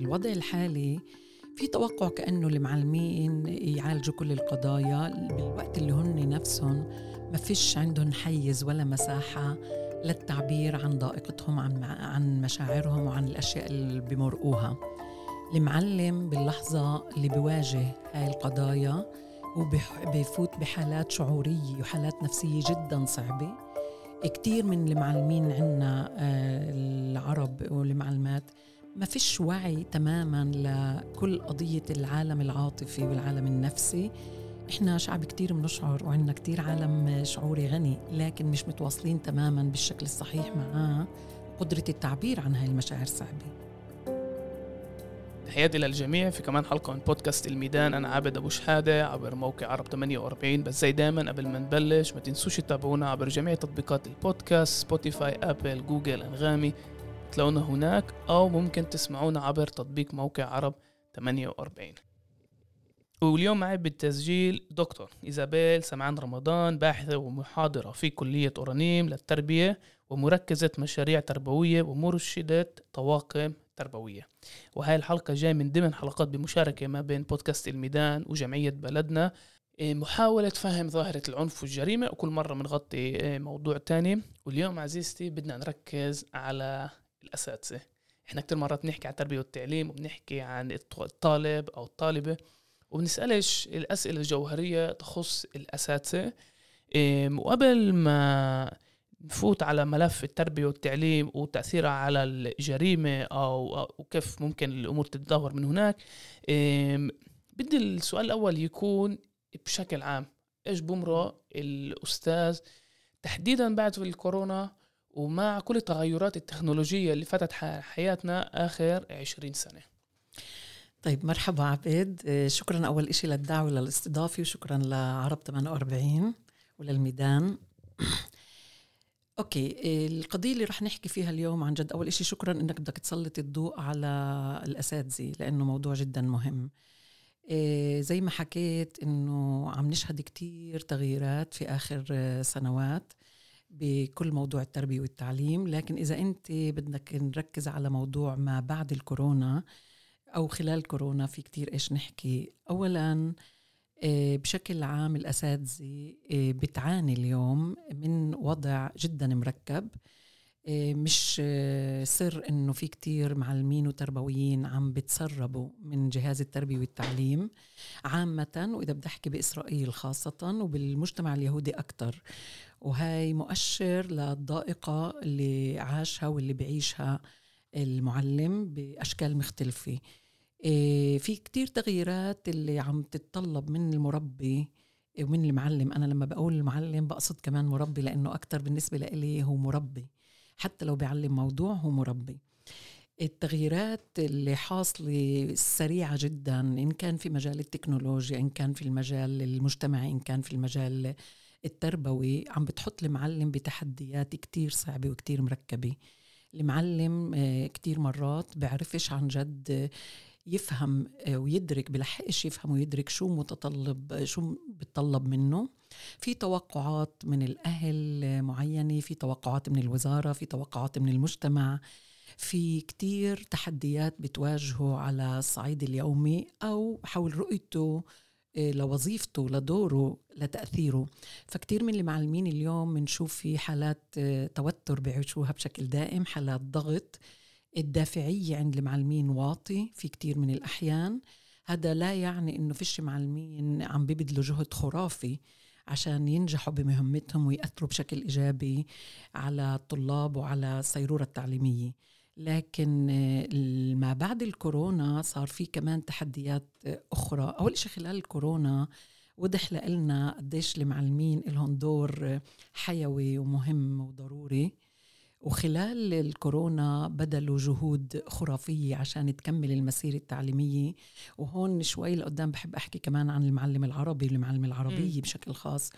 بالوضع الحالي في توقع كأنه المعلمين يعالجوا كل القضايا. بالوقت اللي هن نفسهم ما فيش عندهم حيز ولا مساحة للتعبير عن ضائقتهم عن عن مشاعرهم وعن الأشياء اللي بمرقوها المعلم باللحظة اللي بيواجه هاي القضايا وبيفوت بحالات شعورية وحالات نفسية جدا صعبة. كتير من المعلمين عنا آه، العرب والمعلمات ما فيش وعي تماما لكل قضية العالم العاطفي والعالم النفسي. إحنا شعب كتير بنشعر وعندنا كتير عالم شعوري غني لكن مش متواصلين تماما بالشكل الصحيح مع قدرة التعبير عن هاي المشاعر صعبة تحياتي للجميع في كمان حلقة من بودكاست الميدان. أنا عابد أبو شهادة عبر موقع عرب 48 بس زي دايما قبل ما نبلش ما تنسوش تتابعونا عبر جميع تطبيقات البودكاست سبوتيفاي أبل جوجل أنغامي. تلاقونا هناك أو ممكن تسمعونا عبر تطبيق موقع عرب 48 واليوم معي بالتسجيل دكتور إيزابيل سمعان رمضان باحثة ومحاضرة في كلية أورانيم للتربية ومركزة مشاريع تربوية ومرشدة طواقم تربوية. وهاي الحلقة جاي من ضمن حلقات بمشاركة ما بين بودكاست الميدان وجمعية بلدنا. إيه، محاولة فهم ظاهرة العنف والجريمة وكل مرة بنغطي إيه، موضوع تاني. واليوم عزيزتي بدنا نركز على الأساتذة. إحنا كتير مرات بنحكي عن التربية والتعليم وبنحكي عن الطالب أو الطالبة وبنسألش الأسئلة الجوهرية تخص الأساتذة. إيه، وقبل ما نفوت على ملف التربية والتعليم وتأثيرها على الجريمة أو وكيف ممكن الأمور تتدهور من هناك بدي السؤال الأول يكون بشكل عام. إيش بمرق الأستاذ تحديدا بعد الكورونا ومع كل التغيرات التكنولوجية اللي فتت حياتنا آخر عشرين سنة. طيب مرحبا عبيد. آه، شكرا أول إشي للدعوة للاستضافة وشكرا لعرب 48 وللميدان. أوكي القضية اللي رح نحكي فيها اليوم عن جد أول إشي شكرا إنك بدك تسلط الضوء على الأساتذة لأنه موضوع جدا مهم. إيه، زي ما حكيت إنه عم نشهد كتير تغييرات في آخر سنوات. بكل موضوع التربية والتعليم لكن إذا أنت بدك نركز على موضوع ما بعد الكورونا أو خلال كورونا في كتير إيش نحكي. اولا آه، بشكل عام الأساتذة آه، بتعاني اليوم من وضع جدا مركب. آه، مش سر إنه في كتير معلمين وتربويين عم بتسربوا من جهاز التربية والتعليم عامة وإذا بدي أحكي بإسرائيل خاصة وبالمجتمع اليهودي أكثر وهي مؤشر للضائقة اللي عاشها واللي بعيشها المعلم بأشكال مختلفة. إيه، في كتير تغييرات اللي عم تتطلب من المربي ومن المعلم. أنا لما بقول المعلم بقصد كمان مربي لأنه أكتر بالنسبة لإلي هو مربي. حتى لو بيعلم موضوع هو مربي. التغييرات اللي حاصلة سريعة جدا إن كان في مجال التكنولوجيا إن كان في المجال المجتمعي إن كان في المجال التربوي عم بتحط المعلم بتحديات كتير صعبة وكتير مركبة. المعلم آه، كتير مرات بعرفش عن جد يفهم آه، ويدرك بلحقش يفهم ويدرك شو متطلب شو بتطلب منه. في توقعات من الأهل معينة في توقعات من الوزارة في توقعات من المجتمع. في كتير تحديات بتواجهه على الصعيد اليومي أو حول رؤيته لوظيفته لدوره لتأثيره. فكتير من المعلمين اليوم بنشوف في حالات آه، توتر بيعيشوها بشكل دائم حالات ضغط. الدافعية عند المعلمين واطي في كتير من الأحيان. هذا لا يعني إنه فيش معلمين عم بيبذلوا جهد خرافي عشان ينجحوا بمهمتهم ويأثروا بشكل إيجابي على الطلاب وعلى السيرورة التعليمية. لكن ما بعد الكورونا صار في كمان تحديات أخرى. أول شيء خلال الكورونا وضح لنا قديش المعلمين لهم دور حيوي ومهم وضروري. وخلال الكورونا بذلوا جهود خرافية عشان تكمل المسيرة التعليمية. وهون شوي لقدام بحب أحكي كمان عن المعلم العربي والمعلم العربية. بشكل خاص.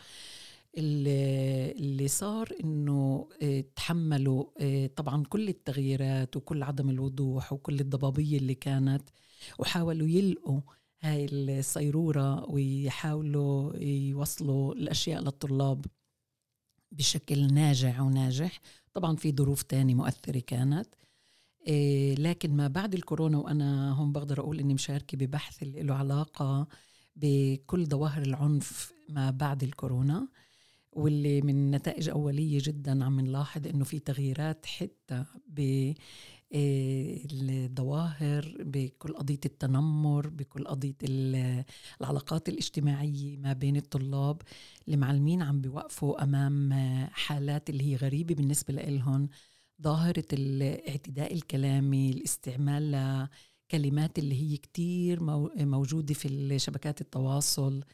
اللي صار إنه آه، تحملوا آه، طبعا كل التغييرات وكل عدم الوضوح وكل الضبابية اللي كانت وحاولوا يلقوا هاي الصيرورة ويحاولوا يوصلوا الأشياء للطلاب بشكل ناجع وناجح. طبعا في ظروف تانية مؤثرة كانت إيه لكن ما بعد الكورونا وأنا هون بقدر أقول إني مشاركة ببحث اللي له علاقة بكل ظواهر العنف ما بعد الكورونا. واللي من نتائج أولية جدا عم نلاحظ إنه في تغييرات حتى ب الظواهر بكل قضية التنمر بكل قضية العلاقات الاجتماعية ما بين الطلاب. المعلمين عم بيوقفوا أمام حالات اللي هي غريبة بالنسبة لهم ظاهرة الاعتداء الكلامي الاستعمال لكلمات اللي هي كتير موجودة في شبكات التواصل.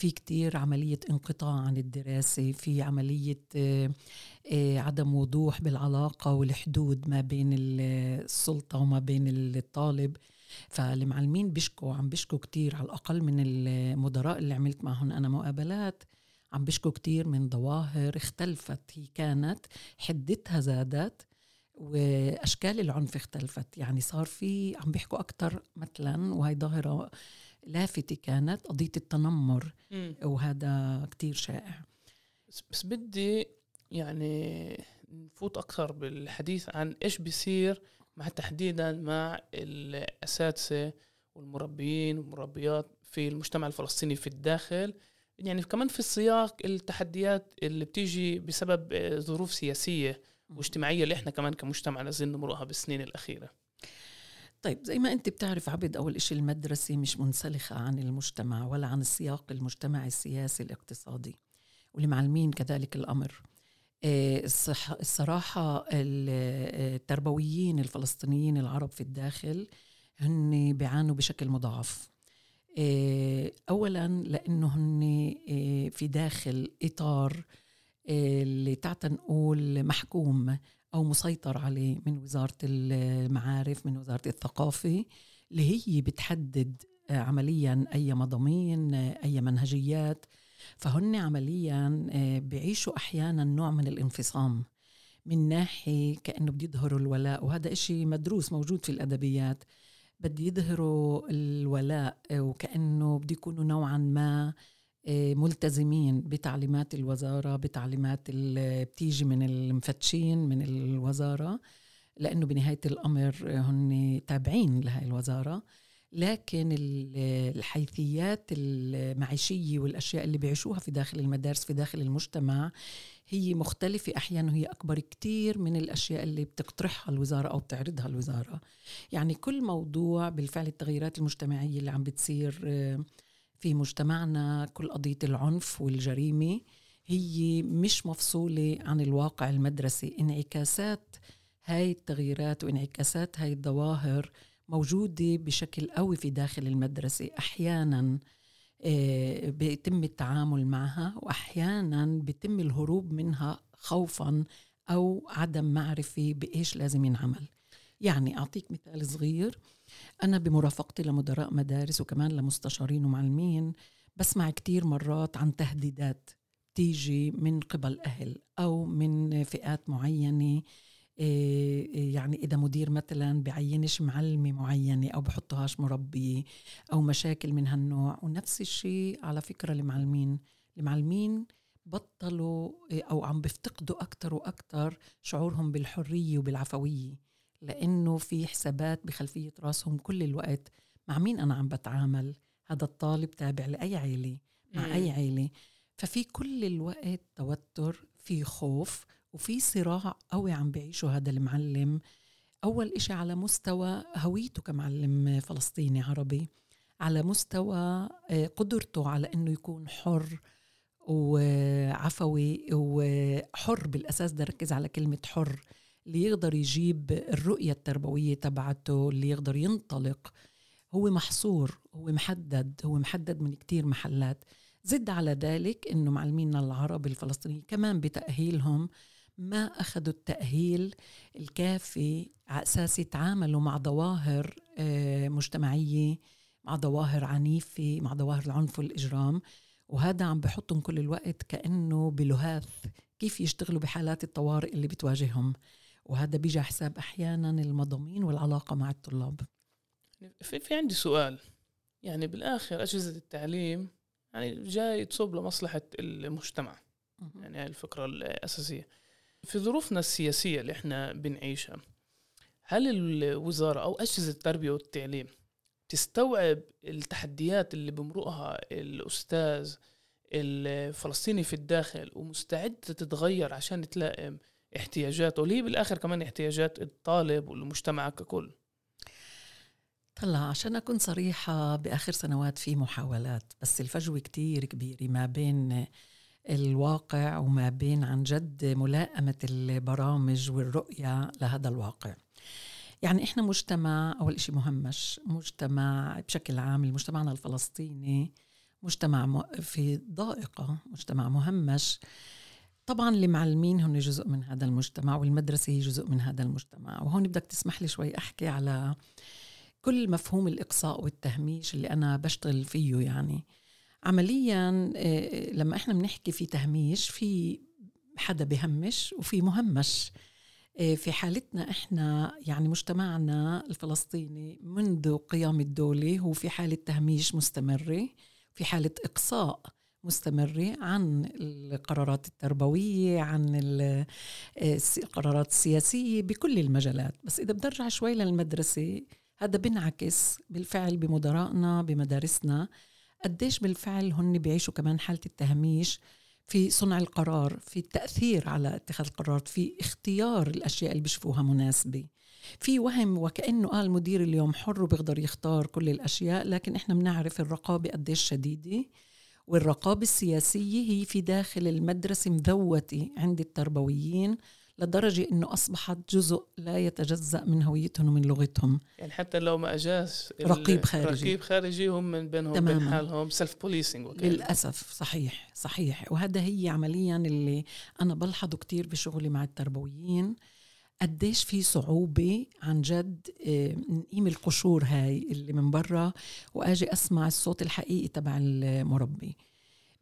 في كتير عملية انقطاع عن الدراسة في عملية آه، آه، عدم وضوح بالعلاقة والحدود ما بين السلطة وما بين الطالب. فالمعلمين بيشكوا عم بيشكوا كتير على الأقل من المدراء اللي عملت معهم أنا مقابلات. عم بيشكوا كتير من ظواهر اختلفت هي كانت حدتها زادت وأشكال العنف اختلفت. يعني صار في عم بيحكوا أكثر مثلا وهي ظاهرة لافتة كانت قضية التنمر. م. وهذا كتير شائع. بس, بدي يعني نفوت أكثر بالحديث عن إيش بيصير مع تحديدا مع الأساتذة والمربيين والمربيات في المجتمع الفلسطيني في الداخل. يعني كمان في السياق التحديات اللي بتيجي بسبب ظروف سياسية واجتماعية اللي إحنا كمان كمجتمع نازلين نمرقها بالسنين الأخيرة. طيب زي ما أنت بتعرف عبد أول إشي المدرسة مش منسلخة عن المجتمع ولا عن السياق المجتمعي السياسي الاقتصادي والمعلمين كذلك الأمر. آه، الصراحة التربويين الفلسطينيين العرب في الداخل هن بيعانوا بشكل مضاعف. آه، أولا لأنه هن آه، في داخل إطار اللي تعتا نقول محكوم أو مسيطر عليه من وزارة المعارف من وزارة الثقافة اللي هي بتحدد آه، عمليا أي مضامين آه، أي منهجيات. فهن عمليا آه، بيعيشوا أحيانا نوع من الانفصام من ناحية كأنه بده يظهروا الولاء. وهذا إشي مدروس موجود في الأدبيات. بدي يظهروا الولاء وكأنه بده يكونوا نوعا ما ملتزمين بتعليمات الوزارة بتعليمات اللي بتيجي من المفتشين من الوزارة لأنه بنهاية الأمر هن تابعين لهي الوزارة. لكن الحيثيات المعيشية والأشياء اللي بيعيشوها في داخل المدارس في داخل المجتمع هي مختلفة. أحيانا هي أكبر كتير من الأشياء اللي بتقترحها الوزارة أو بتعرضها الوزارة. يعني كل موضوع بالفعل التغييرات المجتمعية اللي عم بتصير آه، في مجتمعنا كل قضية العنف والجريمة هي مش مفصولة عن الواقع المدرسي. انعكاسات هاي التغييرات وانعكاسات هاي الظواهر موجودة بشكل قوي في داخل المدرسة. أحيانا آه، بيتم التعامل معها وأحيانا بيتم الهروب منها خوفا أو عدم معرفة بإيش لازم ينعمل. يعني أعطيك مثال صغير. أنا بمرافقتي لمدراء مدارس وكمان لمستشارين ومعلمين بسمع كتير مرات عن تهديدات تيجي من قبل أهل أو من فئات معينة إيه، يعني إذا مدير مثلا بعينش معلمة معينة أو بحطهاش مربية أو مشاكل من هالنوع. ونفس الشيء على فكرة المعلمين المعلمين بطلوا إيه، أو عم بيفتقدوا أكتر وأكتر شعورهم بالحرية وبالعفوية. لأنه في حسابات بخلفية راسهم كل الوقت مع مين أنا عم بتعامل؟ هذا الطالب تابع لأي عيلة؟ مع مم. أي عيلة؟ ففي كل الوقت توتر في خوف وفي صراع قوي عم بيعيشه هذا المعلم. أول إشي على مستوى هويته كمعلم فلسطيني عربي على مستوى آه، قدرته على أنه يكون حر وعفوي وحر بالأساس ده ركز على كلمة حر. اللي يقدر يجيب الرؤية التربوية تبعته اللي يقدر ينطلق. هو محصور هو محدد هو محدد من كتير محلات. زد على ذلك إنه معلمينا العرب الفلسطينيين كمان بتأهيلهم ما أخذوا التأهيل الكافي على أساس يتعاملوا مع ظواهر آه، مجتمعية مع ظواهر عنيفة مع ظواهر العنف والإجرام. وهذا عم بحطهم كل الوقت كأنه بلهاث كيف يشتغلوا بحالات الطوارئ اللي بتواجههم. وهذا بيجي حساب أحيانا المضامين والعلاقة مع الطلاب. في, في عندي سؤال. يعني بالآخر أجهزة التعليم يعني جاي تصب لمصلحة المجتمع. يعني هاي الفكرة الأساسية. في ظروفنا السياسية اللي إحنا بنعيشها هل الوزارة أو أجهزة التربية والتعليم تستوعب التحديات اللي بمرقها الأستاذ الفلسطيني في الداخل ومستعدة تتغير عشان تلائم احتياجاته اللي هي بالآخر كمان احتياجات الطالب والمجتمع ككل. طلع عشان أكون صريحة بآخر سنوات في محاولات بس الفجوة كتير كبيرة ما بين الواقع وما بين عن جد ملائمة البرامج والرؤية لهذا الواقع. يعني إحنا مجتمع أول إشي مهمش مجتمع بشكل عام المجتمعنا الفلسطيني مجتمع في ضائقة مجتمع مهمش. طبعا المعلمين هن جزء من هذا المجتمع والمدرسة هي جزء من هذا المجتمع. وهون بدك تسمح لي شوي أحكي على كل مفهوم الإقصاء والتهميش اللي أنا بشتغل فيه يعني. عمليا آه، لما إحنا بنحكي في تهميش في حدا بهمش وفي مهمش. آه، في حالتنا إحنا يعني مجتمعنا الفلسطيني منذ قيام الدولة هو في حالة تهميش مستمرة في حالة إقصاء. مستمرة عن القرارات التربوية عن القرارات السياسية بكل المجالات. بس إذا بدرجع شوي للمدرسة هذا بنعكس بالفعل بمدرائنا بمدارسنا. قديش بالفعل هن بيعيشوا كمان حالة التهميش في صنع القرار في التأثير على اتخاذ القرارات في اختيار الأشياء اللي بيشوفوها مناسبة. في وهم وكأنه قال المدير اليوم حر وبيقدر يختار كل الأشياء لكن إحنا بنعرف الرقابة قديش شديدة. والرقابة السياسية هي في داخل المدرسة مذوتة عند التربويين لدرجة أنه أصبحت جزء لا يتجزأ من هويتهم ومن لغتهم. يعني حتى لو ما أجاش رقيب خارجي. رقيب خارجي هم من بينهم تماما. بين حالهم self policing للأسف صحيح صحيح. وهذا هي عمليا اللي أنا بلحظه كتير بشغلي مع التربويين. قديش في صعوبة عن جد آه، نقيم القشور هاي اللي من برا وأجي أسمع الصوت الحقيقي تبع المربي.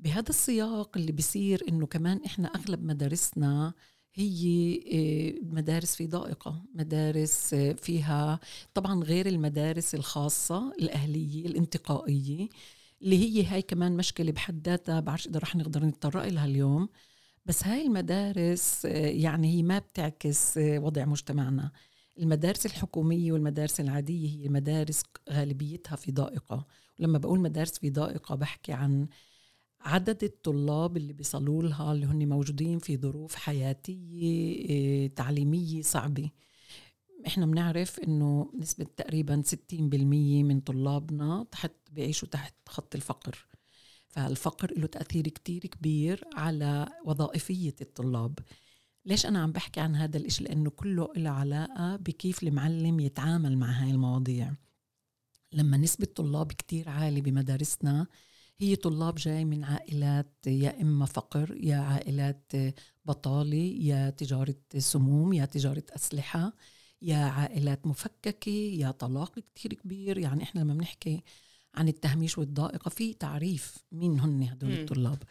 بهذا السياق اللي بيصير إنه كمان إحنا أغلب مدارسنا هي آه، مدارس في ضائقة مدارس آه، فيها طبعا غير المدارس الخاصة الأهلية الانتقائية اللي هي هاي كمان مشكلة بحد ذاتها بعرفش إذا رح نقدر نتطرق لها اليوم. بس هاي المدارس آه، يعني هي ما بتعكس وضع مجتمعنا. المدارس الحكومية والمدارس العادية هي مدارس غالبيتها في ضائقة. ولما بقول مدارس في ضائقة بحكي عن عدد الطلاب اللي بيصلوا لها اللي هن موجودين في ظروف حياتية إيه، تعليمية صعبة. إحنا بنعرف إنه نسبة تقريبا 60% من طلابنا تحت بيعيشوا تحت خط الفقر. فالفقر له تأثير كتير كبير على وظائفية الطلاب. ليش أنا عم بحكي عن هذا الإشي؟ لأنه كله له علاقة بكيف المعلم يتعامل مع هاي المواضيع. لما نسبة طلاب كتير عالية بمدارسنا هي طلاب جاي من عائلات يا إما فقر يا عائلات بطالة يا تجارة سموم يا تجارة أسلحة يا عائلات مفككة يا طلاق كتير كبير. يعني إحنا لما بنحكي عن التهميش والضائقة في تعريف مين هن هدول الطلاب.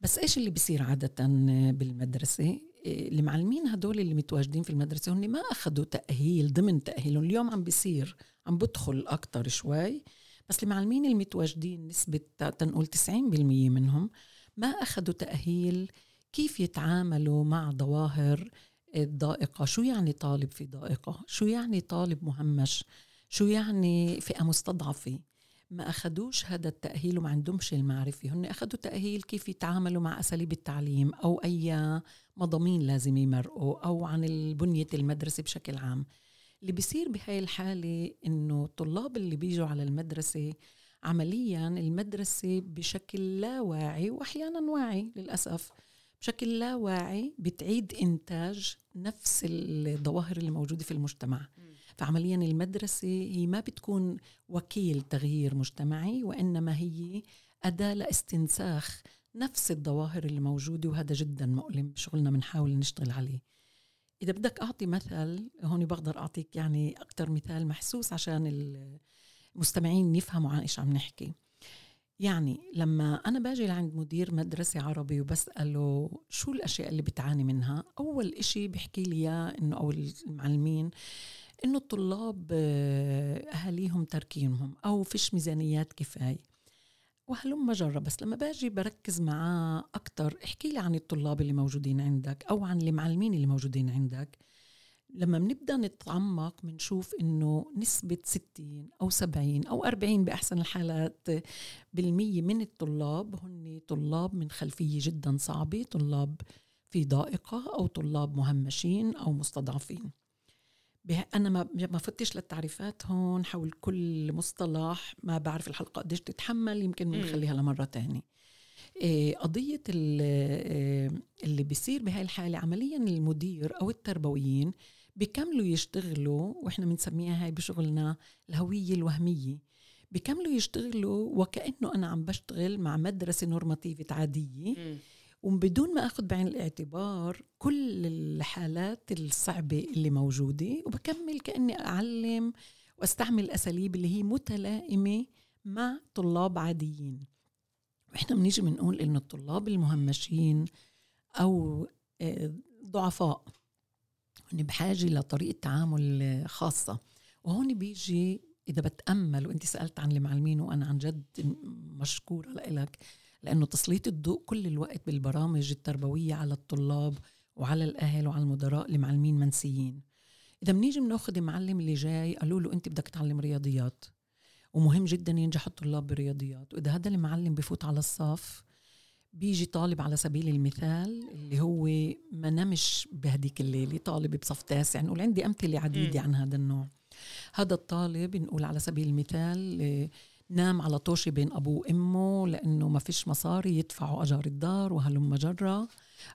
بس إيش اللي بيصير عادة بالمدرسة؟ المعلمين هدول اللي متواجدين في المدرسة هن ما أخذوا تأهيل ضمن تأهيلهم. اليوم عم بيصير عم بدخل أكتر شوي بس المعلمين المتواجدين نسبة تنقول 90% منهم ما أخذوا تأهيل كيف يتعاملوا مع ظواهر الضائقة. شو يعني طالب في ضائقة؟ شو يعني طالب مهمش؟ شو يعني فئة مستضعفة؟ ما أخذوش هذا التأهيل وما عندهمش المعرفة. هن أخذوا تأهيل كيف يتعاملوا مع أساليب التعليم أو أي مضامين لازم يمرقوا أو عن البنية المدرسة بشكل عام. اللي بيصير بهاي الحالة إنه الطلاب اللي بيجوا على المدرسة عمليا المدرسة بشكل لا واعي وأحيانا واعي للأسف. بشكل لا واعي بتعيد إنتاج نفس الظواهر اللي موجودة في المجتمع. فعمليا المدرسة هي ما بتكون وكيل تغيير مجتمعي وإنما هي أداة لاستنساخ نفس الظواهر اللي موجودة وهذا جدا مؤلم بشغلنا بنحاول نشتغل عليه. إذا بدك أعطي مثل هون بقدر أعطيك يعني أكثر مثال محسوس عشان المستمعين يفهموا عن إيش عم نحكي. يعني لما أنا باجي لعند مدير مدرسة عربي وبسأله شو الأشياء اللي بتعاني منها أول إشي بحكي لي إياه إنه أو المعلمين إنه الطلاب آه، أهاليهم تركينهم أو فيش ميزانيات كفاية. وهلم جرة بس لما باجي بركز معاه أكتر احكي لي عن الطلاب اللي موجودين عندك أو عن المعلمين اللي موجودين عندك. لما بنبدأ نتعمق بنشوف إنه نسبة 60 أو 70 أو 40 بأحسن الحالات بالمية من الطلاب هن طلاب من خلفية جدا صعبة طلاب في ضائقة أو طلاب مهمشين أو مستضعفين. أنا ما ما فتش للتعريفات هون حول كل مصطلح ما بعرف الحلقة قديش تتحمل يمكن بنخليها لمرة تانية. إيه، قضية إيه، اللي بيصير بهاي الحالة عمليا المدير أو التربويين بيكملوا يشتغلوا وإحنا بنسميها هاي بشغلنا الهوية الوهمية بيكملوا يشتغلوا وكأنه أنا عم بشتغل مع مدرسة نورماتيفية عادية. وبدون ما أخذ بعين الاعتبار كل الحالات الصعبة اللي موجودة وبكمل كأني أعلم وأستعمل الاساليب اللي هي متلائمة مع طلاب عاديين. إحنا بنيجي بنقول إنه الطلاب المهمشين أو آه، ضعفاء هن بحاجة لطريقه تعامل خاصة. وهون بيجي إذا بتأمل وانت سألت عن المعلمين وأنا عن جد مشكورة لك لأنه تسليط الضوء كل الوقت بالبرامج التربوية على الطلاب وعلى الأهل وعلى المدراء المعلمين منسيين. إذا بنيجي بناخذ المعلم اللي جاي قالوا له أنت بدك تعلم رياضيات. ومهم جدا ينجح الطلاب بالرياضيات وإذا هذا المعلم بفوت على الصف بيجي طالب على سبيل المثال اللي هو ما نمش بهديك الليلة طالب بصف تاسع نقول عندي أمثلة عديدة عن هذا النوع. هذا الطالب نقول على سبيل المثال آه، نام على طوشة بين أبوه وأمه لأنه ما فيش مصاري يدفعوا أجار الدار وهلم جرة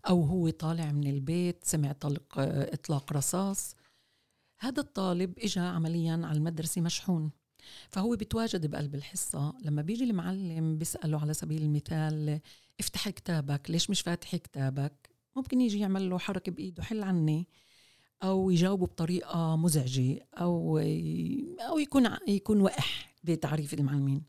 أو هو طالع من البيت سمع طلق إطلاق رصاص. هذا الطالب إجا عمليا على المدرسة مشحون. فهو بيتواجد بقلب الحصة. لما بيجي المعلم بيسأله على سبيل المثال افتح كتابك ليش مش فاتح كتابك؟ ممكن يجي يعمل له حركة بإيده حل عني. أو يجاوبه بطريقة مزعجة أو أو يكون يكون وقح. بتعريف المعلمين.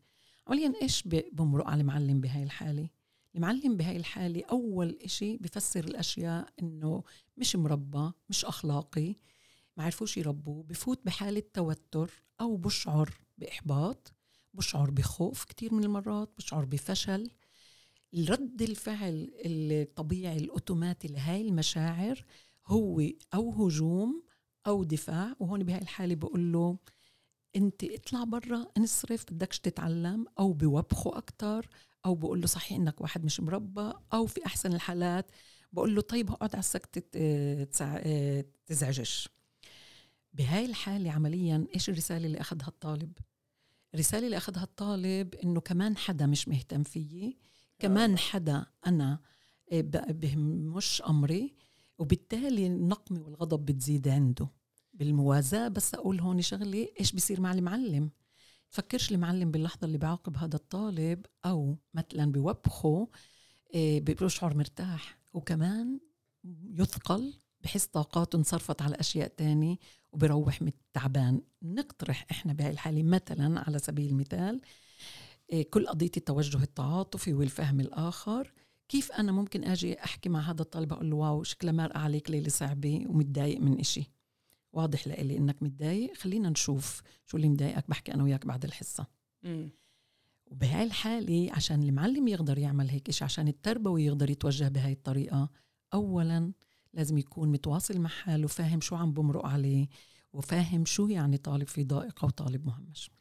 عمليا إيش بمرق على المعلم بهاي الحالة؟ المعلم بهاي الحالة أول إشي بفسر الأشياء إنه مش مربى مش أخلاقي ما عرفوش يربوه بفوت بحالة توتر أو بشعر بإحباط بشعر بخوف كتير من المرات بشعر بفشل. رد الفعل الطبيعي الأوتوماتي لهاي المشاعر هو أو هجوم أو دفاع وهون بهاي الحالة بقول له انت اطلع برا انصرف بدكش تتعلم أو بوبخه أكثر أو بقول له صحيح إنك واحد مش مربى أو في أحسن الحالات بقول له طيب اقعد على السكتة تزعجش. بهاي الحالة عمليا إيش الرسالة اللي أخذها الطالب؟ الرسالة اللي أخذها الطالب إنه كمان حدا مش مهتم فيي كمان آه. حدا أنا آه، بهمش أمري وبالتالي النقمة والغضب بتزيد عنده. بالموازاة بس أقول هون شغلة إيش بيصير مع المعلم؟ تفكرش المعلم باللحظة اللي بيعاقب هذا الطالب أو مثلا بوبخه آه، بيشعر مرتاح. وكمان يثقل بحس طاقاته انصرفت على أشياء تاني وبروح تعبان. نقترح إحنا بهاي الحالة مثلا على سبيل المثال آه، كل قضية التوجه التعاطفي والفهم الآخر. كيف أنا ممكن أجي أحكي مع هذا الطالب أقول له واو شكلها مار عليك ليلة صعبة ومتضايق من إشي؟ واضح لإلي إنك متضايق. خلينا نشوف شو اللي مضايقك. بحكي أنا وياك بعد الحصة. وبهاي الحالة عشان المعلم يقدر يعمل هيك إشي عشان التربوي يقدر يتوجه بهاي الطريقة أولا لازم يكون متواصل مع حاله وفاهم شو عم بمرق عليه وفاهم شو يعني طالب في ضائقة وطالب مهمش.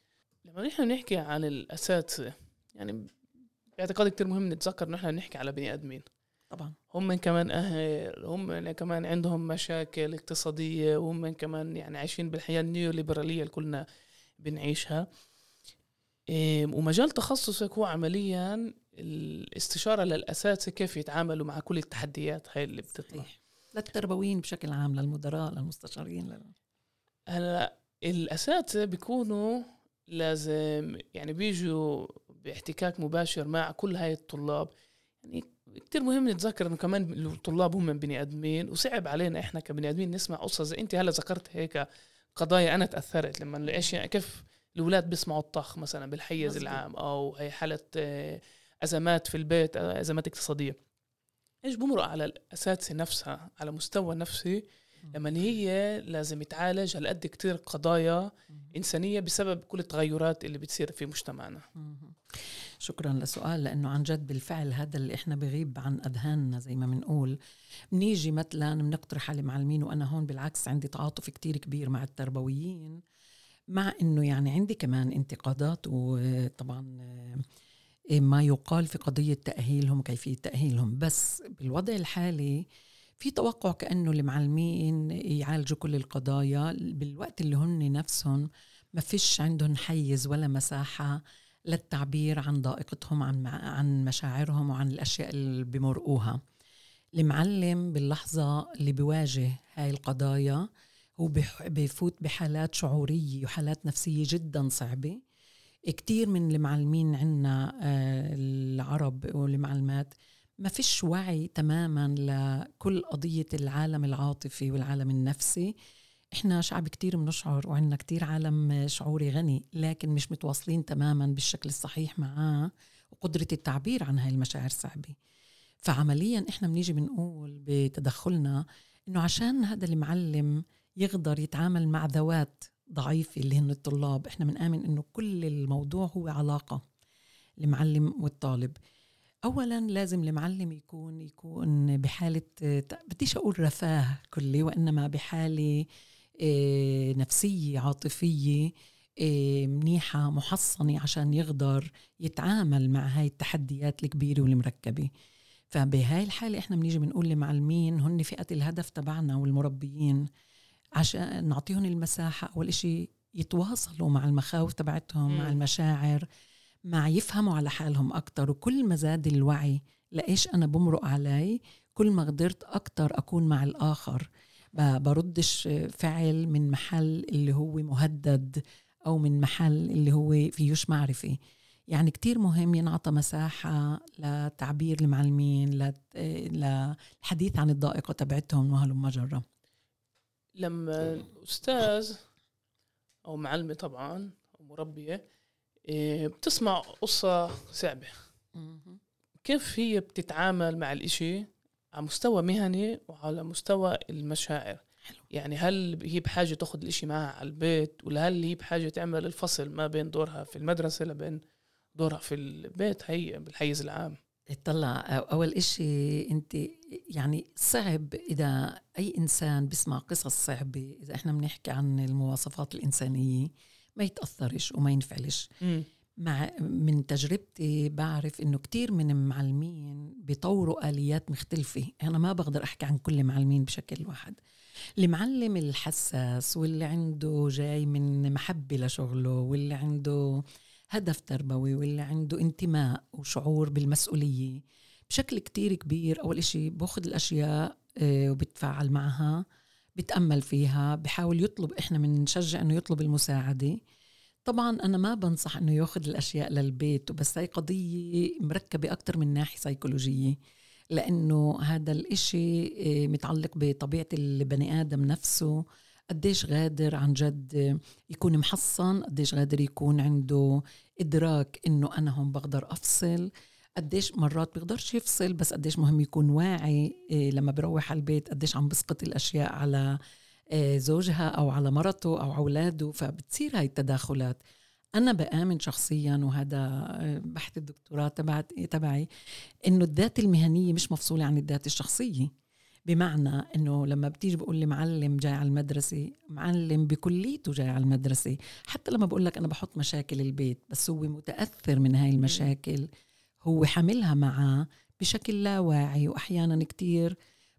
لما نحن نحكي عن الأساتذة يعني باعتقادي كتير مهم نتذكر نحن نحكي على بني آدمين. طبعا. هم من كمان أهل هم من كمان عندهم مشاكل اقتصادية وهم من كمان يعني عايشين بالحياة النيوليبرالية اللي كلنا بنعيشها. ومجال تخصصك هو عمليا الاستشارة للأساتذة كيف يتعاملوا مع كل التحديات هاي اللي بتطلع. صحيح. للتربويين بشكل عام للمدراء للمستشارين لل... هلا الأساتذة بيكونوا لازم يعني بيجوا باحتكاك مباشر مع كل هاي الطلاب. يعني كتير مهم نتذكر إنه كمان الطلاب هم بني آدمين وصعب علينا إحنا كبني آدمين نسمع قصص. زي انت هلا ذكرت هيك قضايا أنا تأثرت. لما إيش يعني كيف الأولاد بيسمعوا الطخ مثلا بالحيز. العام أو هي حالة آه، أزمات في البيت آه، أزمات اقتصادية. إيش بمرق على الأساتذة نفسها على مستوى نفسي لما هي لازم يتعالج على قد كتير قضايا إنسانية بسبب كل التغيرات اللي بتصير في مجتمعنا. شكرا لسؤال لأنه عن جد بالفعل هذا اللي إحنا بغيب عن أذهاننا زي ما بنقول بنيجي مثلا بنقترح على المعلمين وأنا هون بالعكس عندي تعاطف كتير كبير مع التربويين مع إنه يعني عندي كمان انتقادات وطبعا آه، ما يقال في قضية تأهيلهم وكيفيه تأهيلهم. بس بالوضع الحالي في توقع كأنه المعلمين يعالجوا كل القضايا. بالوقت اللي هن نفسهم ما فيش عندهم حيز ولا مساحة للتعبير عن ضائقتهم عن عن مشاعرهم وعن الأشياء اللي بمرقوها. المعلم باللحظة اللي بيواجه هاي القضايا هو بفوت بحالات شعورية وحالات نفسية جدا صعبة. كتير من المعلمين عنا آه، العرب والمعلمات ما فيش وعي تماما لكل قضية العالم العاطفي والعالم النفسي. إحنا شعب كتير بنشعر وعندنا كتير عالم شعوري غني لكن مش متواصلين تماما بالشكل الصحيح معاه وقدرة التعبير عن هاي المشاعر صعبة فعمليا إحنا بنيجي بنقول بتدخلنا إنه عشان هذا المعلم يقدر يتعامل مع ذوات ضعيفة اللي هن الطلاب إحنا بنآمن إنه كل الموضوع هو علاقة المعلم والطالب. اولا لازم المعلم يكون يكون بحالة بديش أقول رفاه كلي وإنما بحالة آه، نفسية عاطفية آه، منيحة محصنة عشان يقدر يتعامل مع هاي التحديات الكبيرة والمركبة. فبهاي الحالة إحنا بنيجي بنقول لمعلمين هن فئة الهدف تبعنا والمربيين عشان نعطيهم المساحة أول إشي يتواصلوا مع المخاوف تبعتهم مع المشاعر مع يفهموا على حالهم أكتر. وكل ما زاد الوعي لإيش أنا بمرق علي كل ما قدرت أكتر أكون مع الآخر. بردش فعل من محل اللي هو مهدد أو من محل اللي هو فيوش معرفة. يعني كتير مهم ينعطى مساحة لتعبير المعلمين للحديث عن الضائقة تبعتهم وهلم جرة لما الأستاذ أو معلمة طبعا أو مربية إيه، بتسمع قصة صعبة. كيف هي بتتعامل مع الإشي؟ على مستوى مهني وعلى مستوى المشاعر حلو. يعني هل هي بحاجة تاخذ الإشي معها على البيت ولا هل هي بحاجة تعمل الفصل ما بين دورها في المدرسة لبين دورها في البيت هي بالحيز العام طلع أول إشي أنت يعني صعب إذا أي إنسان بيسمع قصص صعبة إذا إحنا بنحكي عن المواصفات الإنسانية ما يتأثرش وما ينفعلش م. مع من تجربتي بعرف إنه كتير من المعلمين بيطوروا آليات مختلفة. أنا ما بقدر أحكي عن كل المعلمين بشكل واحد. المعلم الحساس واللي عنده جاي من محبة لشغله واللي عنده هدف تربوي واللي عنده انتماء وشعور بالمسؤولية بشكل كتير كبير أول إشي بأخذ الأشياء آه، وبتفاعل معها بتأمل فيها بحاول يطلب إحنا بنشجع إنه يطلب المساعدة. طبعا أنا ما بنصح إنه ياخذ الأشياء للبيت وبس هاي قضية مركبة أكتر من ناحية سيكولوجية لأنه هذا الإشي آه، متعلق بطبيعة البني آدم نفسه. قديش غادر عن جد يكون محصن قديش غادر يكون عنده إدراك إنه أنا هون بقدر أفصل. قديش مرات بيقدرش يفصل بس قديش مهم يكون واعي إيه لما بروح على البيت قديش عم بسقط الأشياء على زوجها أو على مرته أو أولاده فبتصير هاي التداخلات. أنا بآمن شخصيا وهذا إيه، بحث الدكتوراه تبعت تبعي إنه الذات المهنية مش مفصولة عن الذات الشخصية. بمعنى إنه لما بتيجي بقول لي معلم جاي على المدرسة معلم بكليته جاي على المدرسة. حتى لما بقول لك أنا بحط مشاكل البيت بس هو متأثر من هاي المشاكل. هو حاملها معاه بشكل لا واعي واحيانا كتير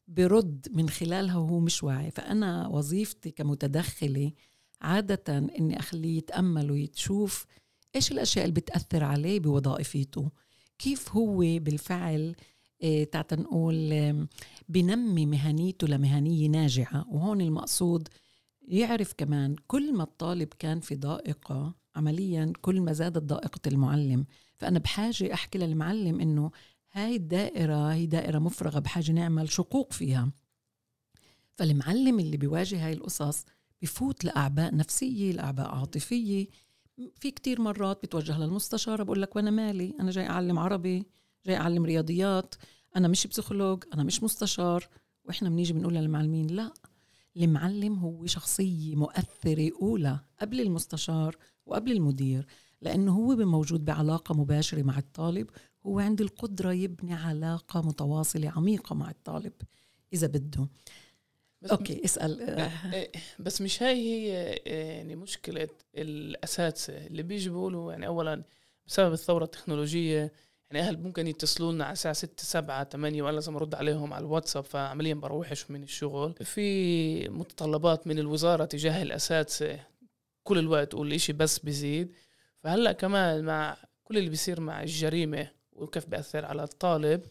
برد من خلالها وهو مش واعي. فأنا وظيفتي كمتدخلة عادة إني أخليه يتأمل ويتشوف إيش الأشياء اللي بتأثر عليه بوظائفيته. كيف هو بالفعل إيه تعتا نقول بنمي مهنيته لمهنية ناجعة. وهون المقصود يعرف كمان كل ما الطالب كان في ضائقة عمليا كل ما زادت ضائقة المعلم. فأنا بحاجة أحكي للمعلم إنه هاي الدائرة هي دائرة مفرغة بحاجة نعمل شقوق فيها. فالمعلم اللي بيواجه هاي القصص بفوت لأعباء نفسية لأعباء عاطفية. في كتير مرات بتوجه للمستشارة بقول لك وأنا مالي؟ أنا جاي أعلم عربي جاي أعلم رياضيات أنا مش بسيكولوج أنا مش مستشار. وإحنا بنيجي بنقول للمعلمين لا المعلم هو شخصية مؤثرة أولى قبل المستشار وقبل المدير لأنه هو موجود بعلاقة مباشرة مع الطالب هو عنده القدرة يبني علاقة متواصلة عميقة مع الطالب إذا بده. بس أوكي اسأل. إيه، بس مش هاي هي يعني مشكلة الأساتذة اللي بيجي بيقولوا يعني أولا بسبب الثورة التكنولوجية يعني أهل ممكن يتصلوا لنا على الساعة 6 7 8 وأنا لازم أرد عليهم على الواتساب فعمليا بروحش من الشغل. في متطلبات من الوزارة تجاه الأساتذة كل الوقت والإشي بس بيزيد. فهلأ كمان مع كل اللي بيصير مع الجريمة وكيف بيأثر على الطالب.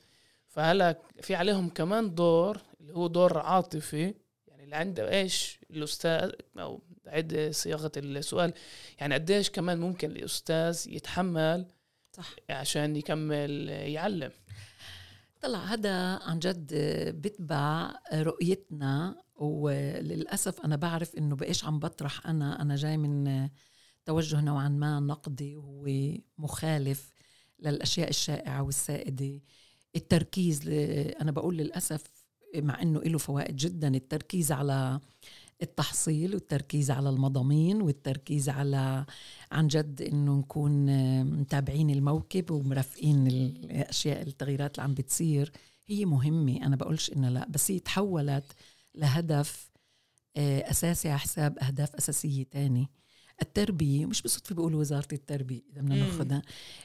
فهلا في عليهم كمان دور اللي هو دور عاطفي. يعني اللي عنده إيش؟ الأستاذ أو عد صياغة السؤال. يعني قديش كمان ممكن الأستاذ يتحمل صح. عشان يكمل يعلم؟ طلع هذا عن جد بتبع رؤيتنا. وللأسف أنا بعرف إنه بإيش عم بطرح أنا. أنا جاي من توجه نوعا ما نقدي وهو مخالف للأشياء الشائعة والسائدة. التركيز أنا بقول للأسف مع إنه له فوائد جدا التركيز على التحصيل والتركيز على المضامين والتركيز على عن جد إنه نكون متابعين الموكب ومرافقين الأشياء التغييرات اللي عم بتصير. هي مهمة. أنا بقولش انها لا بس هي تحولت لهدف آه، أساسي على حساب أهداف أساسية تاني التربية مش بالصدفة بقول وزارة التربية إذا بدنا ناخذها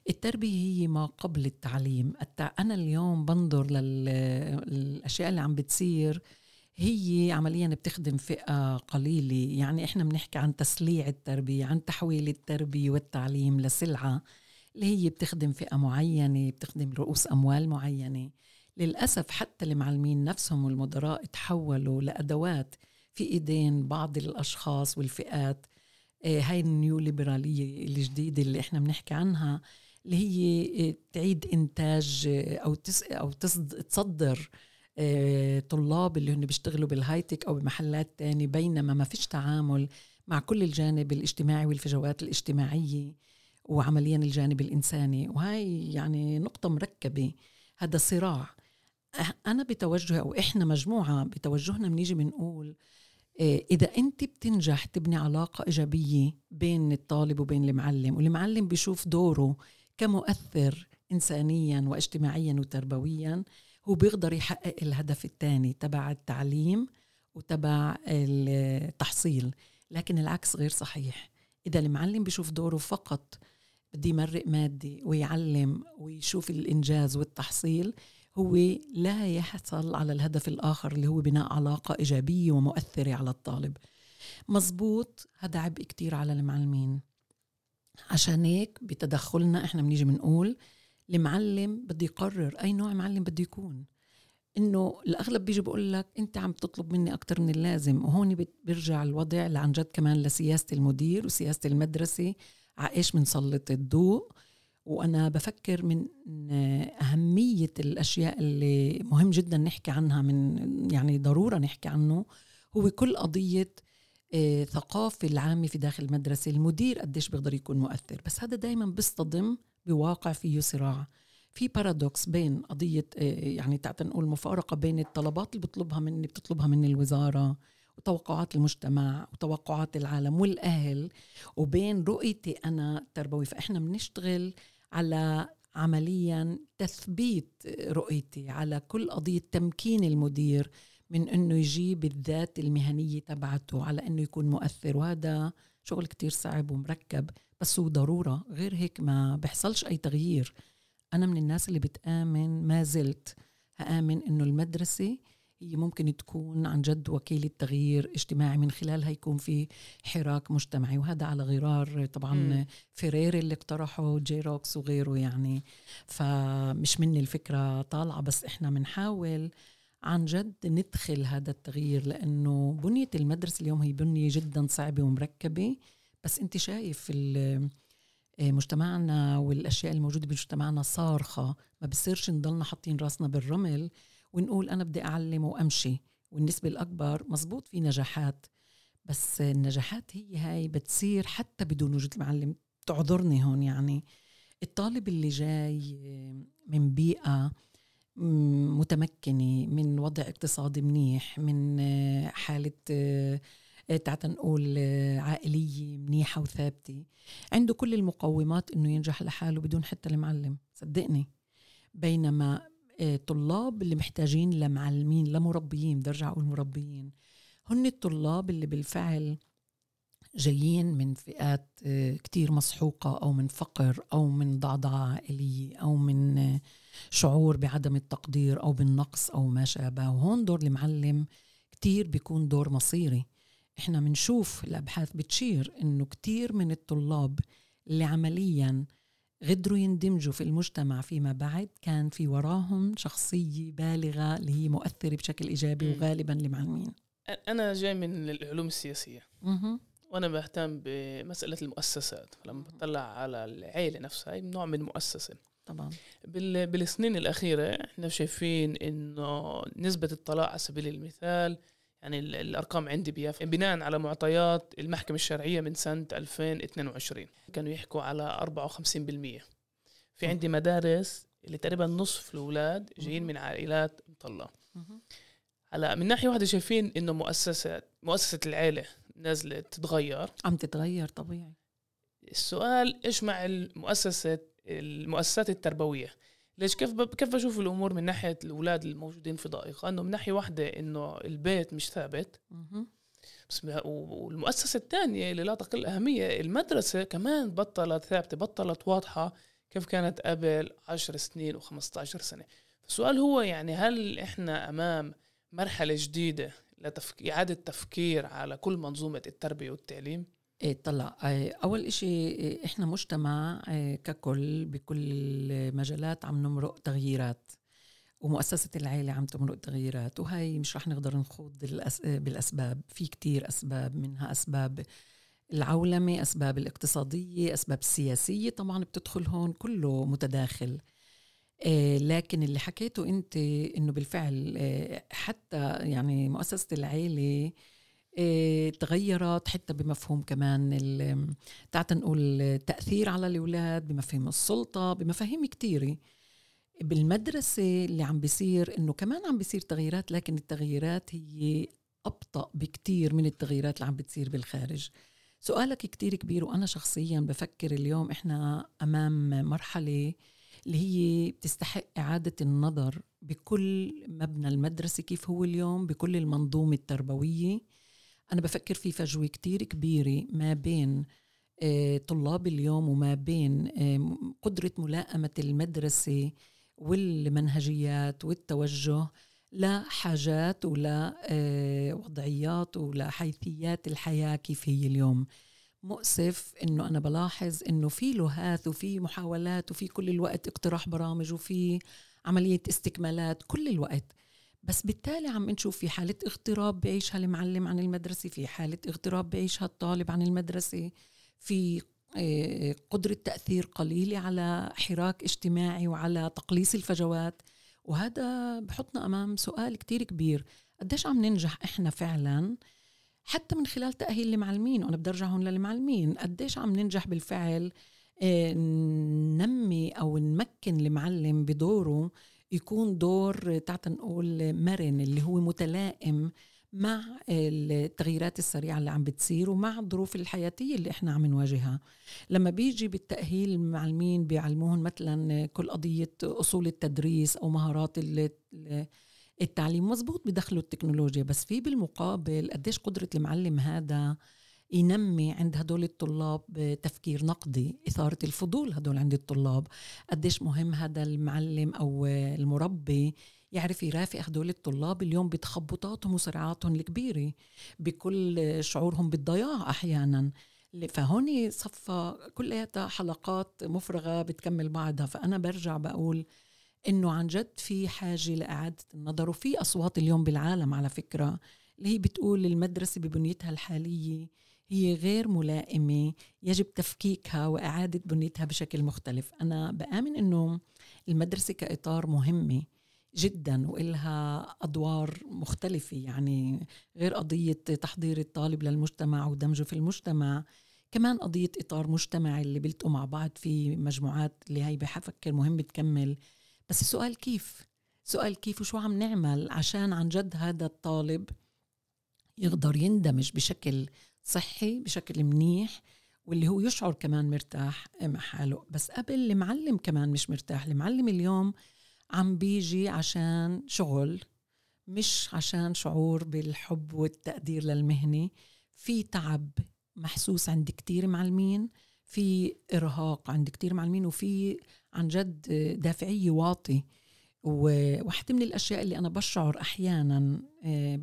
التربية هي ما قبل التعليم. أنا اليوم بنظر للأشياء اللي عم بتصير هي عمليا بتخدم فئة قليلة. يعني إحنا بنحكي عن تسليع التربية عن تحويل التربية والتعليم لسلعة اللي هي بتخدم فئة معينة بتخدم رؤوس أموال معينة. للأسف حتى المعلمين نفسهم والمدراء تحولوا لأدوات في إيدين بعض الأشخاص والفئات. هاي النيو ليبرالية الجديدة اللي إحنا بنحكي عنها اللي هي آه، تعيد إنتاج آه، أو تس أو تصدر طلاب اللي هن بيشتغلوا بالهايتك أو بمحلات تاني بينما ما فيش تعامل مع كل الجانب الاجتماعي والفجوات الاجتماعية وعمليا الجانب الإنساني. وهاي يعني نقطة مركبة. هذا صراع. أنا بتوجهي أو إحنا مجموعة بتوجهنا بنيجي بنقول آه، إذا أنت بتنجح تبني علاقة إيجابية بين الطالب وبين المعلم والمعلم بيشوف دوره كمؤثر إنسانيا واجتماعيا وتربويا هو بيقدر يحقق الهدف الثاني تبع التعليم وتبع التحصيل. لكن العكس غير صحيح. إذا المعلم بيشوف دوره فقط بدي يمرق مادي ويعلم ويشوف الإنجاز والتحصيل هو لا يحصل على الهدف الآخر اللي هو بناء علاقة إيجابية ومؤثرة على الطالب. مزبوط هذا عبء كتير على المعلمين. عشان هيك بتدخلنا إحنا بنيجي بنقول المعلم بده يقرر أي نوع معلم بده يكون. إنه الأغلب بيجي بقول لك أنت عم تطلب مني أكثر من اللازم. وهون بيرجع الوضع لعن جد كمان لسياسة المدير وسياسة المدرسة. على إيش بنسلط الضوء؟ وأنا بفكر من أهمية الأشياء اللي مهم جدا نحكي عنها من يعني ضرورة نحكي عنه هو كل قضية آه، ثقافة العامة في داخل المدرسة المدير قديش بيقدر يكون مؤثر. بس هذا دايما بيصطدم بواقع فيه صراع. في بارادوكس بين قضية آه، يعني تعال نقول مفارقة بين الطلبات اللي بطلبها مني بتطلبها مني الوزارة وتوقعات المجتمع وتوقعات العالم والأهل وبين رؤيتي أنا التربوي فإحنا بنشتغل على عمليا تثبيت رؤيتي على كل قضية تمكين المدير من إنه يجيب الذات المهنية تبعته على إنه يكون مؤثر. وهذا شغل كتير صعب ومركب بس هو ضرورة. غير هيك ما بحصلش أي تغيير. أنا من الناس اللي بتآمن ما زلت بآمن إنه المدرسة هي ممكن تكون عن جد وكيلة تغيير اجتماعي من خلالها يكون في حراك مجتمعي وهذا على غرار طبعا من فريري اللي اقترحه جيرو وغيره يعني. فمش مني الفكرة طالعة بس إحنا بنحاول عن جد ندخل هذا التغيير لأنه بنية المدرسة اليوم هي بنية جدا صعبة ومركبة. بس أنت شايف مجتمعنا والأشياء الموجودة بمجتمعنا صارخة ما بصيرش نضلنا حاطين راسنا بالرمل. ونقول أنا بدي أعلم وأمشي. والنسبة الأكبر مزبوط في نجاحات بس النجاحات هي هاي بتصير حتى بدون وجود المعلم تعذرني هون يعني. الطالب اللي جاي من بيئة متمكنة من وضع اقتصادي منيح من حالة تعال نقول عائلية منيحة وثابتة عنده كل المقومات إنه ينجح لحاله بدون حتى المعلم. صدقني. بينما طلاب اللي محتاجين لمعلمين لمربيين بدي أرجع أقول مربيين. هن الطلاب اللي بالفعل جايين من فئات آه، كتير مسحوقة أو من فقر أو من ضعضعة عائلية أو من آه، شعور بعدم التقدير أو بالنقص أو ما شابه. وهون دور المعلم كتير بيكون دور مصيري. إحنا بنشوف الأبحاث بتشير إنه كتير من الطلاب اللي عمليا قدروا يندمجوا في المجتمع فيما بعد. كان في وراهم شخصية بالغة اللي هي مؤثرة بشكل إيجابي وغالبا لمعلمين أنا جاي من العلوم السياسية. وأنا بهتم بمسألة المؤسسات. لما بطلع على العيلة نفسها هي نوع من مؤسسه طبعا. بالسنين الأخيرة إحنا شايفين إنه نسبة الطلاق على سبيل المثال يعني الأرقام عندي بيافا بناء على معطيات المحكمة الشرعية من سنة 2022 كانوا يحكوا على 54% في عندي مدارس اللي تقريبا نصف الأولاد جايين من عائلات مطلقه هلا من ناحية واحدة شايفين إنه مؤسسات مؤسسة العيلة نازله تتغير. عم تتغير طبيعي. السؤال إيش مع المؤسسه المؤسسات التربوية؟ ليش كيف كيف بشوف الأمور من ناحية الأولاد الموجودين في ضائقة؟ إنه من ناحية واحدة إنه البيت مش ثابت. بس والمؤسسة الثانية اللي لا تقل أهمية المدرسة كمان بطلت ثابتة بطلت واضحة كيف كانت قبل عشر سنين و15 سنة. السؤال هو يعني هل إحنا أمام مرحلة جديدة لتفك... إعادة تفكير على كل منظومة التربية والتعليم؟ إيه طلع. إيه، أول إشي إيه، إحنا مجتمع إيه، ككل بكل المجالات عم نمرق تغييرات ومؤسسة العيلة عم تمرق تغييرات وهي مش رح نقدر نخوض بالأسباب. في كتير أسباب منها أسباب العولمة أسباب الاقتصادية أسباب السياسية طبعا بتدخل هون كله متداخل. لكن اللي حكيته أنت إنه بالفعل حتى يعني مؤسسة العيلة آه، تغيرت حتى بمفهوم كمان تعال نقول تأثير على الأولاد بمفهوم السلطة بمفاهيم كتيرة. بالمدرسة اللي عم بيصير إنه كمان عم بيصير تغييرات لكن التغييرات هي أبطأ بكتير من التغييرات اللي عم بتصير بالخارج. سؤالك كتير كبير وأنا شخصيا بفكر اليوم إحنا أمام مرحلة اللي هي بتستحق إعادة النظر بكل مبنى المدرسة كيف هو اليوم بكل المنظومة التربوية. أنا بفكر في فجوة كتير كبيرة ما بين آه، طلاب اليوم وما بين قدرة ملائمة المدرسة والمنهجيات والتوجه لحاجات ولوضعيات آه، ولحيثيات الحياة كيف هي اليوم. مؤسف إنه أنا بلاحظ إنه في لهاث وفي محاولات وفي كل الوقت اقتراح برامج وفي عملية استكمالات كل الوقت. بس بالتالي عم نشوف في حالة اغتراب بعيشها المعلم عن المدرسة في حالة اغتراب بعيشها الطالب عن المدرسة في آه، قدرة تأثير قليلة على حراك اجتماعي وعلى تقليص الفجوات. وهذا بحطنا أمام سؤال كتير كبير. قديش عم ننجح إحنا فعلاً حتى من خلال تأهيل المعلمين؟ وأنا بدي هون للمعلمين. قديش عم ننجح بالفعل آه، ننمي أو نمكن المعلم بدوره يكون دور تعال نقول مرن اللي هو متلائم مع التغييرات السريعة اللي عم بتصير ومع الظروف الحياتية اللي إحنا عم نواجهها. لما بيجي بالتأهيل المعلمين بيعلموهم مثلا كل قضية أصول التدريس أو مهارات التعليم مزبوط بدخلوا التكنولوجيا. بس في بالمقابل قديش قدرة المعلم هذا ينمي عند هدول الطلاب تفكير نقدي إثارة الفضول هدول عند الطلاب. قديش مهم هذا المعلم أو المربي يعرف يرافق هدول الطلاب اليوم بتخبطاتهم وسرعاتهم الكبيرة بكل شعورهم بالضياع أحيانا. فهون صفى كلياتها حلقات مفرغة بتكمل بعضها فأنا برجع بقول إنه عن جد في حاجة لإعادة النظر وفي أصوات اليوم بالعالم على فكرة اللي هي بتقول المدرسة ببنيتها الحالية هي غير ملائمة يجب تفكيكها وإعادة بنيتها بشكل مختلف. أنا بآمن إنه المدرسة كإطار مهمة جدا وإلها أدوار مختلفة يعني غير قضية تحضير الطالب للمجتمع ودمجه في المجتمع كمان قضية إطار مجتمعي اللي بيلتقوا مع بعض في مجموعات اللي هي بحفكر مهم تكمل بس السؤال كيف؟ سؤال كيف وشو عم نعمل عشان عن جد هذا الطالب يقدر يندمج بشكل صحي بشكل منيح واللي هو يشعر كمان مرتاح مع حاله. بس قبل المعلم كمان مش مرتاح. المعلم اليوم عم بيجي عشان شغل مش عشان شعور بالحب والتقدير للمهنة. في تعب محسوس عند كتير معلمين في إرهاق عند كتير معلمين وفي عن جد دافعية واطي وواحدة من الأشياء اللي أنا بشعر أحيانا آه،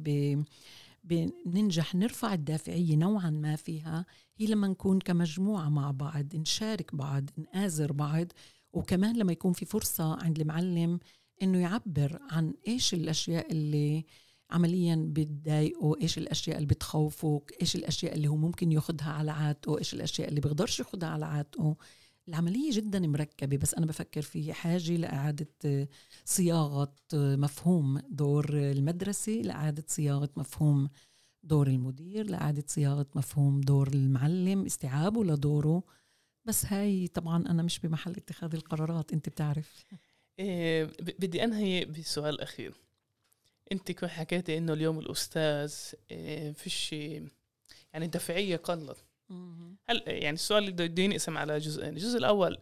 بننجح نرفع الدافعية نوعا ما فيها هي لما نكون كمجموعة مع بعض نشارك بعض نآزر بعض. وكمان لما يكون في فرصة عند المعلم إنه يعبر عن إيش الأشياء اللي عمليا بتضايقه إيش الأشياء اللي بتخوفه إيش الأشياء اللي هو ممكن ياخذها على عاتقه إيش الأشياء اللي بيقدرش ياخذها على عاتقه. العملية جدا مركبة بس أنا بفكر في حاجة لإعادة صياغة مفهوم دور المدرسة لإعادة صياغة مفهوم دور المدير لإعادة صياغة مفهوم دور المعلم استيعابه لدوره. بس هاي طبعا أنا مش بمحل اتخاذ القرارات أنت بتعرف. إيه بدي أنهي بسؤال أخير. أنت كنت حكيتي إنه اليوم الأستاذ إيه فيش يعني الدفعية قلت هل يعني السؤال اللي بدي ينقسم على جزئين الجزء الأول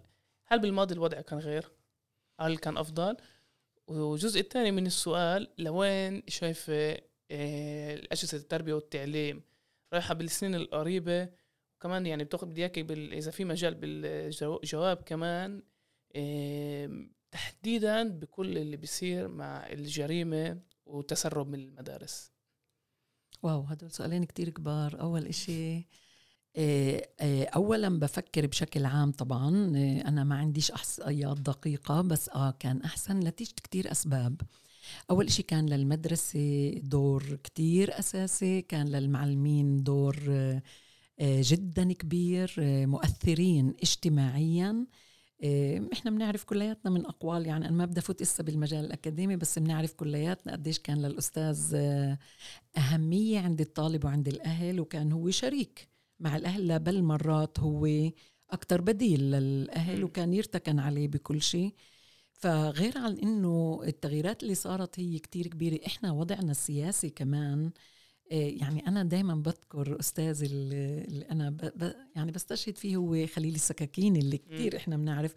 هل بالماضي الوضع كان غير؟ هل كان أفضل؟ والجزء الثاني من السؤال لوين شايفة آه، أجهزة التربية والتعليم رايحة بالسنين القريبة؟ وكمان يعني بتاخذ بدي اياك إذا في مجال بالجواب كمان تحديدا بكل اللي بيصير مع الجريمة وتسرب من المدارس. واو هدول سؤالين كتير كبار. أول إشي آه، آه، اولا بفكر بشكل عام طبعا آه، أنا ما عنديش احصائيات دقيقة بس آه كان أحسن نتيجه كتير أسباب. أول شيء كان للمدرسة دور كتير أساسي كان للمعلمين دور جدا كبير مؤثرين اجتماعيا. إحنا بنعرف كلياتنا من أقوال يعني أنا ما بدي أفوت إسا بالمجال الأكاديمي بس بنعرف كلياتنا قديش كان للأستاذ أهمية عند الطالب وعند الأهل وكان هو شريك. مع الأهل بل مرات هو أكتر بديل للأهل وكان يرتكن عليه بكل شيء. فغير عن إنه التغييرات اللي صارت هي كتير كبيرة إحنا وضعنا السياسي كمان آه، يعني أنا دائما بذكر استاذي اللي أنا ب ب يعني بستشهد فيه هو خليل السكاكين اللي كثير إحنا بنعرف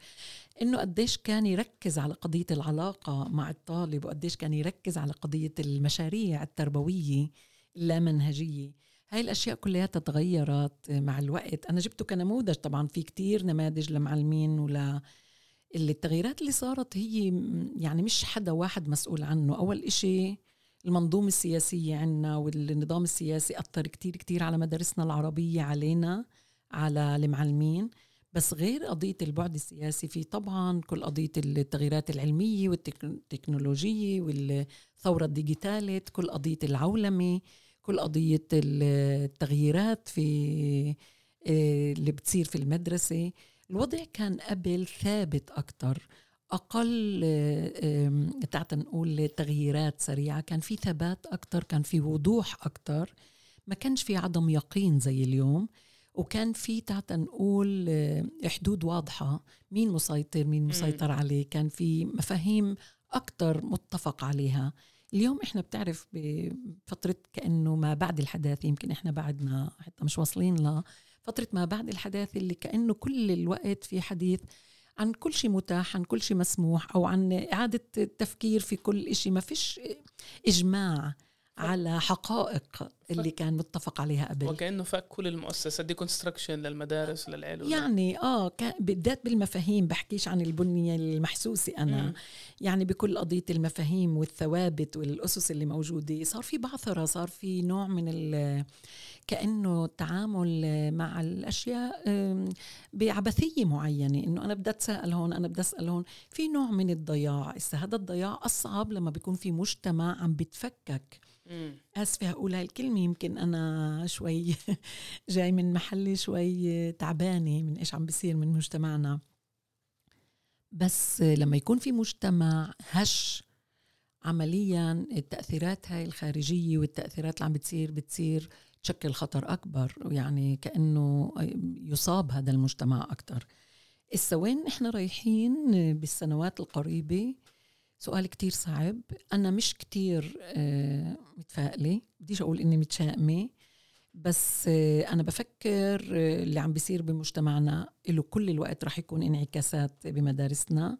إنه قديش كان يركز على قضية العلاقة مع الطالب وقديش كان يركز على قضية المشاريع التربوية اللامنهجية. هاي الأشياء كلياتها تغيرت مع الوقت. أنا جبته كنموذج طبعا في كتير نماذج لمعلمين ولا اللي التغييرات اللي صارت هي يعني مش حدا واحد مسؤول عنه. أول إشي المنظومة السياسية عنا والنظام السياسي أثر كتير كتير على مدارسنا العربية علينا على المعلمين. بس غير قضية البعد السياسي في طبعا كل قضية التغييرات العلمية والتكنولوجية والثورة الديجيتالية كل قضية العولمة. كل قضية التغييرات في آه، اللي بتصير في المدرسة. الوضع كان قبل ثابت أكتر. أقل آه، تعال نقول تغييرات سريعة. كان في ثبات أكتر كان في وضوح أكتر. ما كانش في عدم يقين زي اليوم. وكان في تعال نقول آه، حدود واضحة. مين مسيطر مين مسيطر عليه. كان في مفاهيم أكتر متفق عليها. اليوم إحنا بتعرف بفترة كأنه ما بعد الحداثة يمكن إحنا بعدنا حتى مش واصلين لفترة ما بعد الحداثة اللي كأنه كل الوقت في حديث عن كل شيء متاح عن كل شيء مسموح أو عن إعادة التفكير في كل شيء ما فيش إجماع. على حقائق اللي كان متفق عليها قبل. وكأنه فك كل المؤسسات. دي كونستراكشن للمدارس وللعيال يعني آه بالذات بالمفاهيم. بحكيش عن البنية المحسوسة أنا. م. يعني بكل قضية المفاهيم والثوابت والأسس اللي موجودة صار في بعثرة صار في نوع من كأنه التعامل مع الأشياء بعبثية معينة. إنه أنا بدي أتساءل هون أنا بدي أسأل هون. في نوع من الضياع. هسه هذا الضياع أصعب لما بيكون في مجتمع عم بتفكك. آسفة أقول هاي الكلمة يمكن أنا شوي جاي من محلي شوي تعبانة من إيش عم بيصير من مجتمعنا. بس لما يكون في مجتمع هش عمليا التأثيرات هاي الخارجية والتأثيرات اللي عم بتصير بتصير تشكل خطر أكبر يعني كأنه يصاب هذا المجتمع أكثر إسا وين إحنا رايحين بالسنوات القريبة؟ سؤال كتير صعب. أنا مش كتير آه، متفائلة. بديش أقول إني متشائمة. بس آه، أنا بفكر آه، اللي عم بيصير بمجتمعنا له كل الوقت رح يكون انعكاسات بمدارسنا.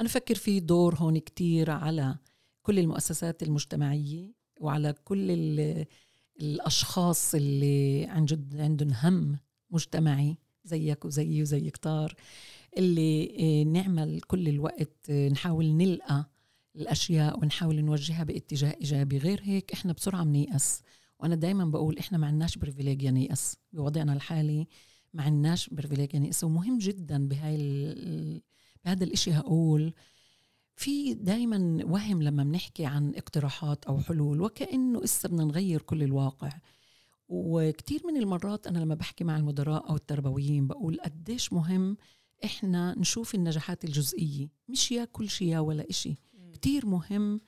أنا بفكر في دور هون كتير على كل المؤسسات المجتمعية وعلى كل الأشخاص اللي عن جد عندهم هم مجتمعي زيك وزيي وزي كتار اللي نعمل كل الوقت نحاول نلقى الأشياء ونحاول نوجهها باتجاه إيجابي. غير هيك إحنا بسرعة بنيأس وأنا دائما بقول إحنا ما عندناش פריבילגיה نيأس بوضعنا الحالي ما عندناش פריבילגיה نيأس ومهم جدا بهاي. بهذا الإشي هقول في دائما وهم لما بنحكي عن اقتراحات أو حلول وكأنه اسا بدنا نغير كل الواقع. وكثير من المرات أنا لما بحكي مع المدراء أو التربويين بقول قديش مهم إحنا نشوف النجاحات الجزئية. مش يا كل شيء يا ولا إشي. كتير مهم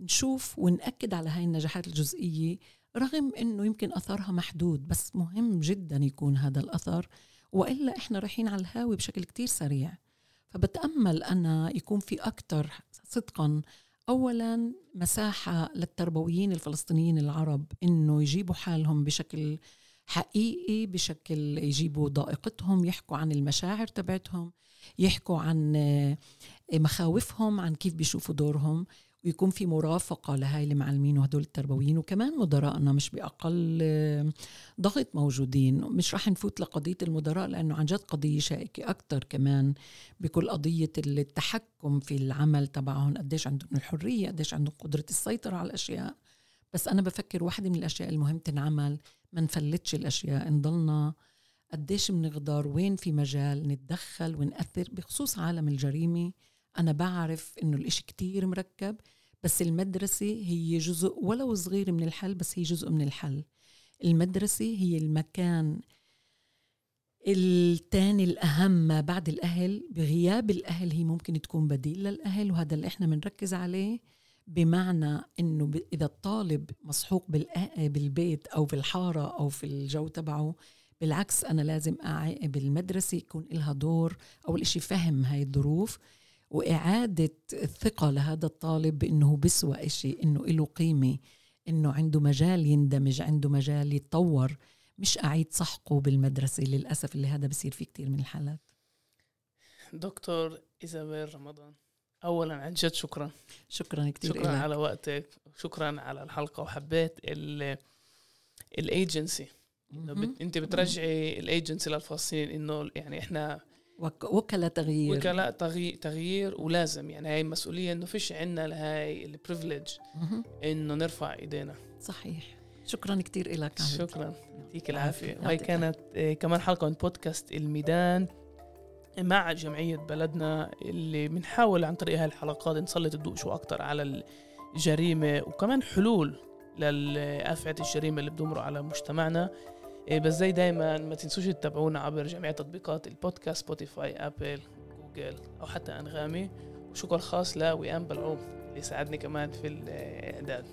نشوف ونأكد على هاي النجاحات الجزئية رغم إنه يمكن أثرها محدود بس مهم جدا يكون هذا الأثر وإلا إحنا رايحين على الهاوي بشكل كتير سريع. فبتأمل أنا يكون في أكثر صدقا اولا مساحة للتربويين الفلسطينيين العرب إنه يجيبوا حالهم بشكل حقيقي بشكل يجيبوا ضائقتهم يحكوا عن المشاعر تبعتهم. يحكوا عن مخاوفهم عن كيف بيشوفوا دورهم ويكون في مرافقة لهاي المعلمين وهدول التربويين وكمان مدراءنا مش بأقل آه، ضغط موجودين. مش رح نفوت لقضية المدراء لأنه عن جد قضية شائكة أكثر كمان بكل قضية التحكم في العمل تبعهم قديش عندهم الحرية قديش عندهم قدرة السيطرة على الأشياء. بس أنا بفكر واحدة من الأشياء المهم تنعمل ما نفلتش الأشياء. نضلنا قديش بنقدر وين في مجال نتدخل ونأثر بخصوص عالم الجريمة. أنا بعرف إنه الإشي كتير مركب بس المدرسة هي جزء ولو صغير من الحل بس هي جزء من الحل. المدرسة هي المكان الثاني الأهم ما بعد الأهل. بغياب الأهل هي ممكن تكون بديل للأهل وهذا اللي إحنا بنركز عليه. بمعنى إنه إذا الطالب مسحوق بالبيت أو في الحارة أو في الجو تبعه بالعكس أنا لازم بالمدرسة يكون لها دور أول إشي فهم هاي الظروف وإعادة الثقة لهذا الطالب بأنه بسوى إشي إنه له قيمة إنه عنده مجال يندمج عنده مجال يتطور. مش أعيد سحقه بالمدرسة للأسف اللي هذا بصير فيه كتير من الحالات. دكتور إيزابيل رمضان أولا عن جد شكرا. شكرا كتير شكرا إلك. على وقتك شكرا على الحلقة وحبيت الايجنسي انت بترجعي الأيجنسي للفلسطينيين إنه يعني إحنا وكلاء تغيير. وكلاء تغيير, تغيير ولازم. يعني هاي مسؤولية إنه فيش عندنا لهاي ال privilege إنه نرفع إيدينا. صحيح. شكرا كثير لك شكرا. يعطيك العافية. وهي كانت آه، كمان حلقة من بودكاست الميدان مع جمعية بلدنا اللي بنحاول عن طريق هاي الحلقات نسلط الضوء شوي أكتر على الجريمة وكمان حلول لآفة الجريمة اللي بدمروا على مجتمعنا. بس زي دايما ما تنسوش تتابعونا عبر جميع تطبيقات البودكاست سبوتيفاي آبل جوجل أو حتى أنغامي. وشكر خاص لوئام بلعوم اللي ساعدني كمان في الإعداد.